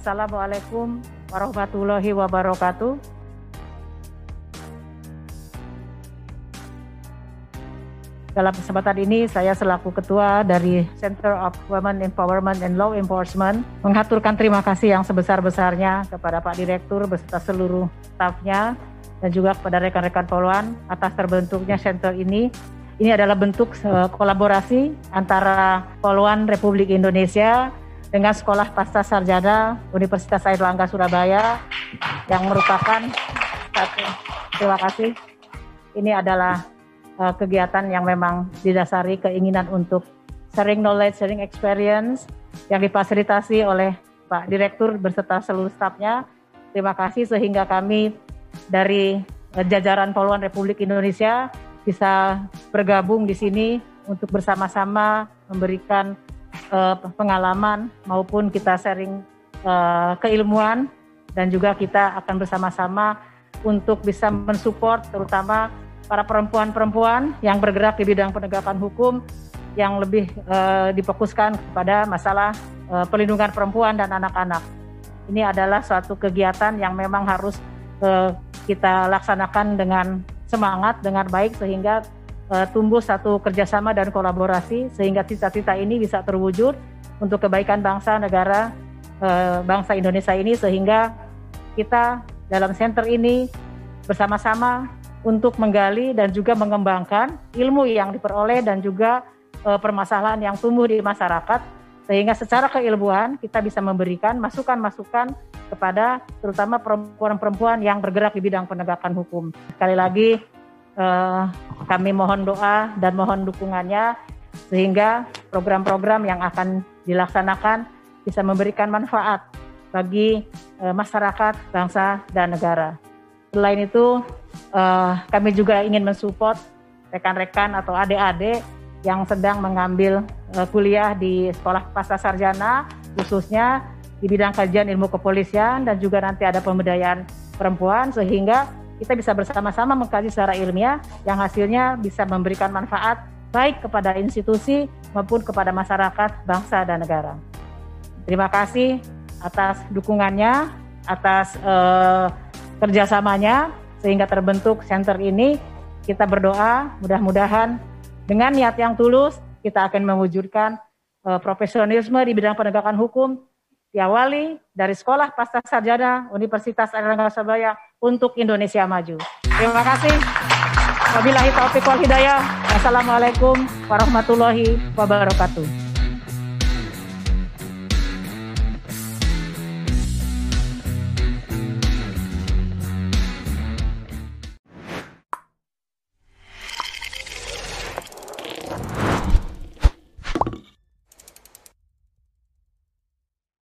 Assalamualaikum warahmatullahi wabarakatuh. Dalam kesempatan ini saya selaku ketua dari Center of Women Empowerment and Law Enforcement mengaturkan terima kasih yang sebesar-besarnya kepada Pak Direktur beserta seluruh stafnya dan juga kepada rekan-rekan poluan atas terbentuknya center ini. Ini adalah bentuk eh, kolaborasi antara Poluan Republik Indonesia dengan Sekolah Pasca Sarjana Universitas Airlangga Surabaya yang merupakan satu terima kasih. Ini adalah uh, kegiatan yang memang didasari keinginan untuk sharing knowledge, sharing experience yang difasilitasi oleh Pak Direktur beserta seluruh stafnya. Terima kasih sehingga kami dari uh, jajaran Poluan Republik Indonesia bisa bergabung di sini untuk bersama-sama memberikan uh, pengalaman maupun kita sharing uh, keilmuan dan juga kita akan bersama-sama untuk bisa mensupport terutama para perempuan-perempuan yang bergerak di bidang penegakan hukum yang lebih uh, difokuskan kepada masalah uh, perlindungan perempuan dan anak-anak. Ini adalah suatu kegiatan yang memang harus uh, kita laksanakan dengan semangat, dengan baik sehingga uh, tumbuh satu kerjasama dan kolaborasi sehingga cita-cita ini bisa terwujud untuk kebaikan bangsa, negara, uh, bangsa Indonesia ini sehingga kita dalam center ini bersama-sama untuk menggali dan juga mengembangkan ilmu yang diperoleh dan juga e, permasalahan yang tumbuh di masyarakat sehingga secara keilmuan kita bisa memberikan masukan-masukan kepada terutama perempuan-perempuan yang bergerak di bidang penegakan hukum. Sekali lagi e, kami mohon doa dan mohon dukungannya sehingga program-program yang akan dilaksanakan bisa memberikan manfaat bagi e, masyarakat, bangsa, dan negara. Selain itu, uh, kami juga ingin mensupport rekan-rekan atau adik-adik yang sedang mengambil uh, kuliah di sekolah pasca sarjana, khususnya di bidang kajian ilmu kepolisian dan juga nanti ada pemberdayaan perempuan sehingga kita bisa bersama-sama mengkaji secara ilmiah yang hasilnya bisa memberikan manfaat baik kepada institusi maupun kepada masyarakat, bangsa dan negara. Terima kasih atas dukungannya, atas uh, kerjasamanya sehingga terbentuk center ini. Kita berdoa mudah-mudahan dengan niat yang tulus kita akan mewujudkan uh, profesionalisme di bidang penegakan hukum diawali dari sekolah pasca sarjana Universitas Airlangga Surabaya untuk Indonesia maju. Terima kasih. Wabillahi taufiq wal hidayah. Wassalamualaikum warahmatullahi wabarakatuh.